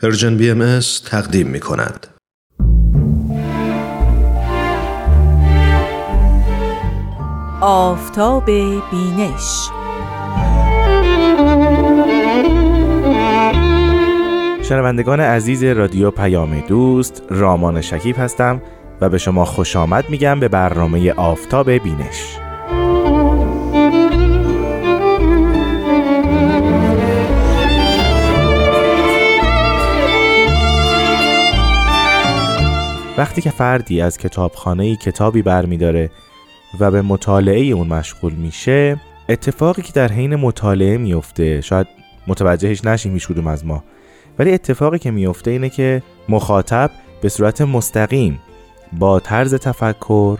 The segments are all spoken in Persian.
Persian BMS تقدیم می کند. آفتاب بینش شنوندگان عزیز رادیو پیام دوست رامان شکیب هستم و به شما خوش آمد میگم به برنامه آفتاب بینش وقتی که فردی از کتابخانه کتابی برمیداره و به مطالعه اون مشغول میشه اتفاقی که در حین مطالعه میفته شاید متوجهش نشیم هیچ کدوم از ما ولی اتفاقی که میفته اینه که مخاطب به صورت مستقیم با طرز تفکر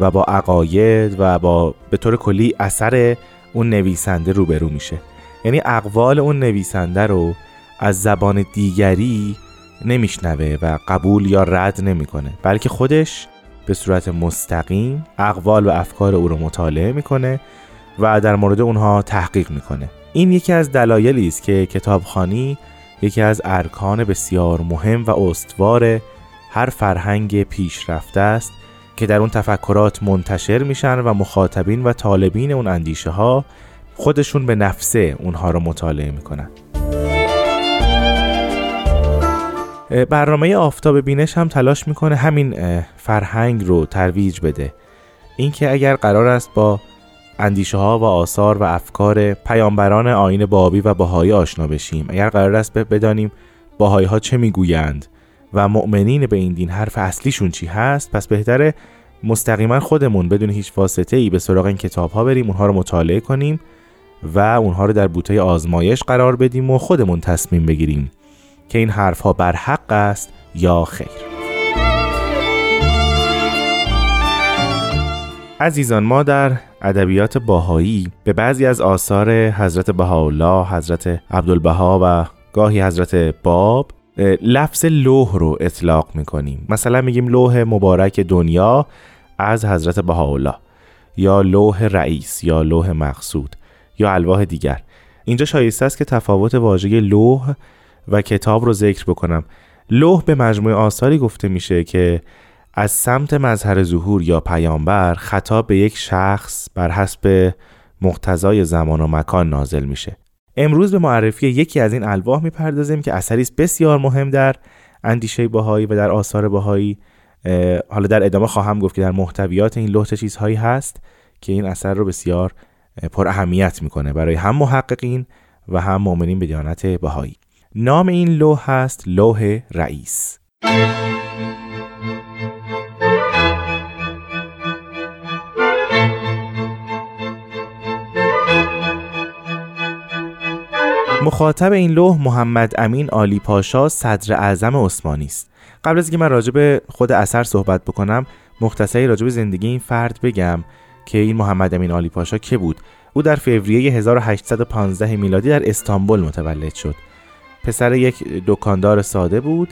و با عقاید و با به طور کلی اثر اون نویسنده روبرو میشه. یعنی اقوال اون نویسنده رو از زبان دیگری نمیشنوه و قبول یا رد نمی‌کنه بلکه خودش به صورت مستقیم اقوال و افکار او رو مطالعه می‌کنه و در مورد اونها تحقیق می‌کنه. این یکی از دلایلی است که کتابخانی یکی از ارکان بسیار مهم و استوار هر فرهنگ پیشرفته است که در اون تفکرات منتشر میشن و مخاطبین و طالبین اون اندیشه ها خودشون به نفسه اونها رو مطالعه می‌کنن. برنامه آفتاب بینش هم تلاش می‌کنه همین فرهنگ رو ترویج بده. اینکه اگر قرار است با اندیشه ها و آثار و افکار پیامبران آین بابی و باهایی آشنا بشیم. اگر قرار است بدانیم باهایی ها چه می‌گویند و مؤمنین به این دین حرف اصلیشون چی هست پس بهتره مستقیما خودمون بدون هیچ واسطه ای به سراغ این کتاب ها بریم اونها رو مطالعه کنیم و اونها رو در بوته آزمایش قرار بدیم و خودمون تصمیم بگیریم. که این حرف ها بر حق است یا خیر. عزیزان ما در ادبیات باهایی به بعضی از آثار حضرت بهاءالله، حضرت عبدالبها و گاهی حضرت باب لفظ لوح رو اطلاق می‌کنیم. مثلا میگیم لوح مبارک دنیا از حضرت بهاءالله یا لوح رئیس یا لوح مقصود یا الواح دیگر. اینجا شایسته است که تفاوت واژه لوح و کتاب رو ذکر بکنم. لوح به مجموعه آثاری گفته میشه که از سمت مظهر ظهور یا پیامبر خطاب به یک شخص بر حسب مقتضای زمان و مکان نازل میشه. امروز به معرفی یکی از این الواح می‌پردازیم که اثری است بسیار مهم در اندیشه باهایی و در آثار باهایی حالا در ادامه خواهم گفت که در محتویات این لوح چه چیزهایی هست که این اثر رو بسیار پر اهمیت می‌کنه برای هم محققین و هم مؤمنین به دیانت بهایی. نام این لوح هست لوح رئیس. مخاطب این لوح محمد امین آلی پاشا صدر اعظم عثمانی است. قبل از اینکه من راجع به خود اثر صحبت بکنم مختصری راجع به زندگی این فرد بگم که این محمد امین آلی پاشا که بود. او در فوریه 1815 میلادی در استانبول متولد شد. پسر یک دکاندار ساده بود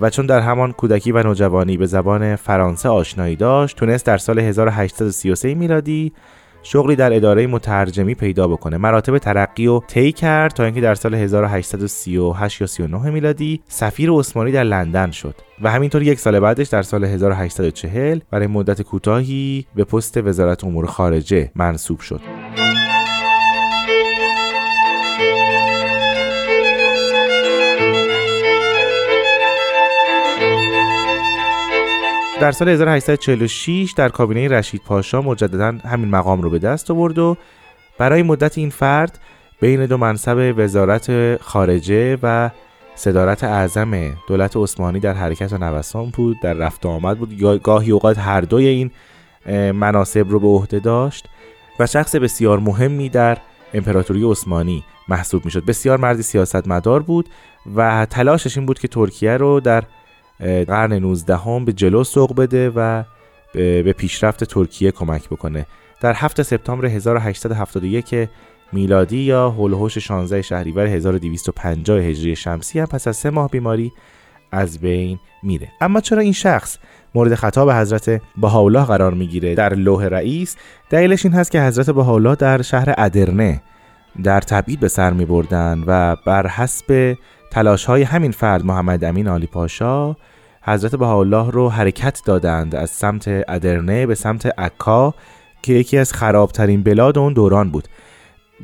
و چون در همان کودکی و نوجوانی به زبان فرانسه آشنایی داشت تونست در سال 1833 میلادی شغلی در اداره مترجمی پیدا بکنه. مراتب ترقی و طی کرد تا اینکه در سال 1838 یا 39 میلادی سفیر عثمانی در لندن شد و همینطور یک سال بعدش در سال 1840 برای مدت کوتاهی به پست وزارت امور خارجه منصوب شد. در سال 1846 در کابینه رشید پاشا مجددا همین مقام رو به دست آورد و برای مدت این فرد بین دو منصب وزارت خارجه و صدارت اعظم دولت عثمانی در حرکت و نوسان بود در رفت آمد بود. گاهی اوقات هر دوی این مناسب رو به عهده داشت و شخص بسیار مهمی در امپراتوری عثمانی محسوب می‌شد. بسیار مردی سیاستمدار بود و تلاشش این بود که ترکیه رو در قرن 19 هم به جلو سوق بده و به پیشرفت ترکیه کمک بکنه. در 7 سپتامبر 1871 میلادی یا هولوهوش 16 شهریور 1250 هجری شمسی هم پس از سه ماه بیماری از بین میره. اما چرا این شخص مورد خطاب حضرت بهاءالله قرار می‌گیره؟ در لوح رئیس دلیلش این هست که حضرت بهاءالله در شهر ادرنه در تبعید به سر می بردن و بر حسب تلاش های همین فرد محمد امین آلی پاشا حضرت بهاءالله رو حرکت دادند از سمت ادرنه به سمت عکا که یکی از خرابترین بلاد اون دوران بود.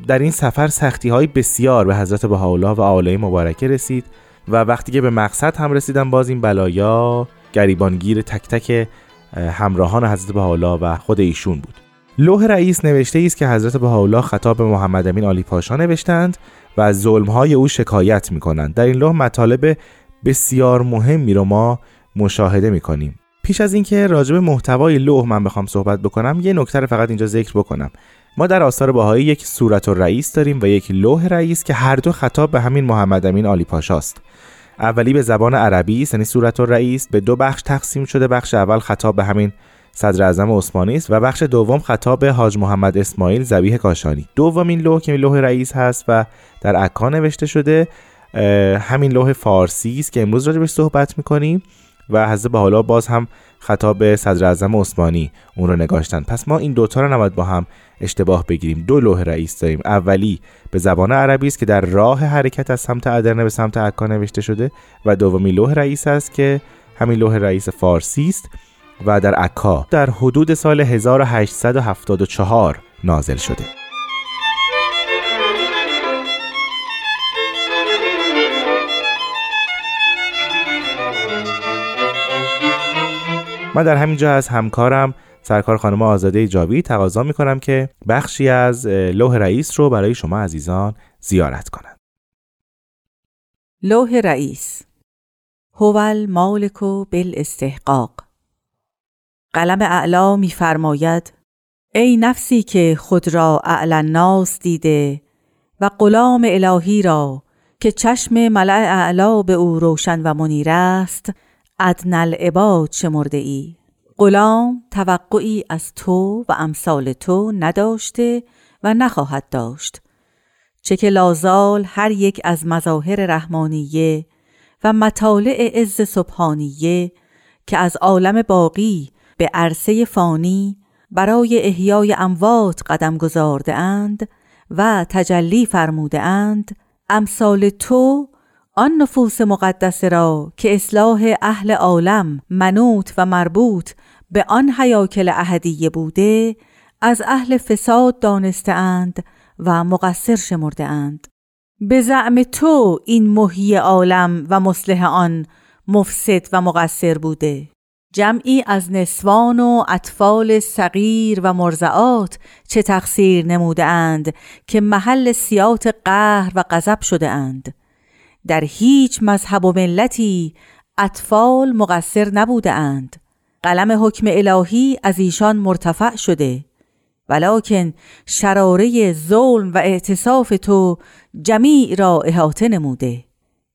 در این سفر سختی های بسیار به حضرت بهاءالله و آله مبارکه رسید و وقتی که به مقصد هم رسیدن باز این بلایا گریبانگیر تک تک همراهان حضرت بهاءالله و خود ایشون بود. لوح رئیس نوشته است که حضرت بهاءالله خطاب به محمد امین آلی پاشا نوشتند و از ظلمهای او شکایت می کنند در این لوح مطالب بسیار مهمی رو ما مشاهده می کنیم پیش از اینکه راجب محتوای لوح من بخوام صحبت بکنم یه نکته فقط اینجا ذکر بکنم. ما در آثار باهایی یک صورت و رئیس داریم و یک لوح رئیس که هر دو خطاب به همین محمد امین آلی پاشاست اولی به زبان عربی یعنی صورت و رئیس به دو بخش تقسیم شده. بخش اول خطاب به همین صدر اعظم عثمانی است و بخش دوم خطاب به حاج محمد اسماعیل زبیح کاشانی. دومین لوح که لوح رئیس هست و در عکا نوشته شده همین لوح فارسی است که امروز راجبش صحبت می‌کنیم و حضرت حالا باز هم خطاب به صدر اعظم عثمانی اون رو نگاشتن. پس ما این دوتا رو نباید با هم اشتباه بگیریم. دو لوح رئیس داریم. اولی به زبان عربی است که در راه حرکت از سمت ادرنه به سمت عکا نوشته شده و دومی لوح رئیس است که همین لوح رئیس فارسی است. و در عکا در حدود سال 1874 نازل شده من در همین جا از همکارم سرکار خانم آزاده جاوی تقاضا می کنم که بخشی از لوح رئیس رو برای شما عزیزان زیارت کنند. لوح رئیس هو مالک و استحقاق قلم اعلا میفرماید ای نفسی که خود را اعلا ناس دیده و غلام الهی را که چشم ملع اعلا به او روشن و منیر است ادن العباد شمرده ای. غلام توقعی از تو و امثال تو نداشته و نخواهد داشت چه که لازال هر یک از مظاهر رحمانیه و مطالع عز سبحانیه که از عالم باقی به عرصه فانی برای احیای اموات قدم گذارده اند و تجلی فرموده اند امثال تو آن نفوس مقدسه را که اصلاح اهل عالم منوط و مربوط به آن هیاکل احدیه بوده از اهل فساد دانسته اند و مقصر شمرده اند. به زعم تو این محیی عالم و مصلح آن مفسد و مقصر بوده. جمعی از نسوان و اطفال صغیر و مرضعات چه تقصیر نموده اند که محل سیاط قهر و غضب شده اند. در هیچ مذهب و ملتی اطفال مقصر نبوده اند. قلم حکم الهی از ایشان مرتفع شده. ولکن شراره ظلم و اعتصاف تو جمیع را احاطه نموده.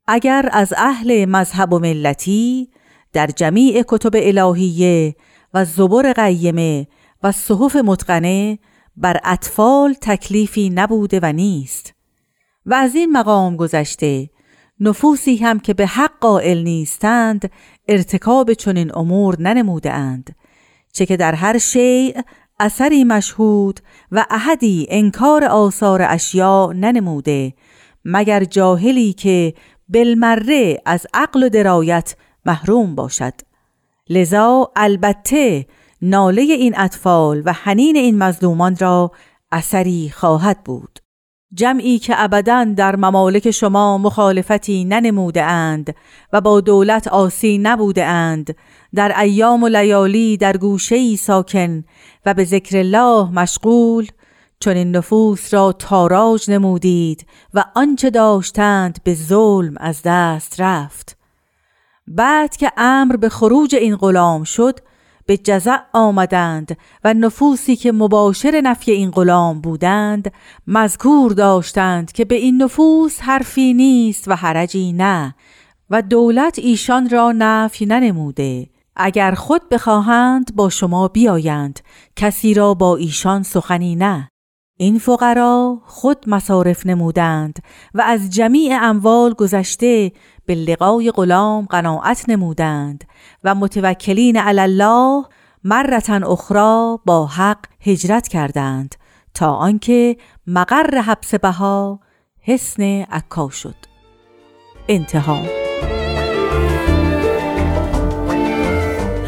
اگر از اهل مذهب و ملتی در جمیع کتب الهیه و زبر قیمه و صحف متقنه بر اطفال تکلیفی نبوده و نیست. و از این مقام گذشته نفوسی هم که به حق قائل نیستند ارتکاب چنین امور ننموده اند چه که در هر شیء اثری مشهود و احدی انکار آثار اشیاء ننموده مگر جاهلی که بالمره از عقل و درایت محروم باشد. لذا البته ناله این اطفال و حنین این مظلومان را اثری خواهد بود. جمعی که ابدا در ممالک شما مخالفتی ننموده اند و با دولت آسی نبوده اند در ایام و لیالی در گوشه ساکن و به ذکر الله مشغول چون این نفوس را تاراج نمودید و آنچه داشتند به ظلم از دست رفت. بعد که امر به خروج این غلام شد به جزع آمدند و نفوسی که مباشر نفی این غلام بودند مذکور داشتند که به این نفوس حرفی نیست و حرجی نه و دولت ایشان را نفی ننموده. اگر خود بخواهند با شما بیایند. کسی را با ایشان سخنی نه. این فقرا خود مصارف نمودند و از جمیع اموال گذشته به لقای غلام قناعت نمودند و متوکلین علی الله مرتا اخرى با حق هجرت کردند تا آنکه مقر حبس بها حسن عکا شد انتها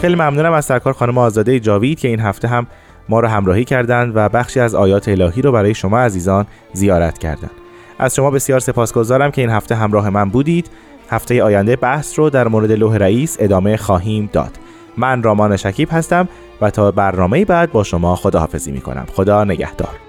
خیلی ممنونم از سرکار خانم آزاده جاوید که این هفته هم ما رو همراهی کردند و بخشی از آیات الهی رو برای شما عزیزان زیارت کردند. از شما بسیار سپاسگزارم که این هفته همراه من بودید. هفته آینده بحث رو در مورد لوح رئیس ادامه خواهیم داد. من رامان شکیب هستم و تا برنامه بعد با شما خداحافظی می کنم. خدا نگهدار.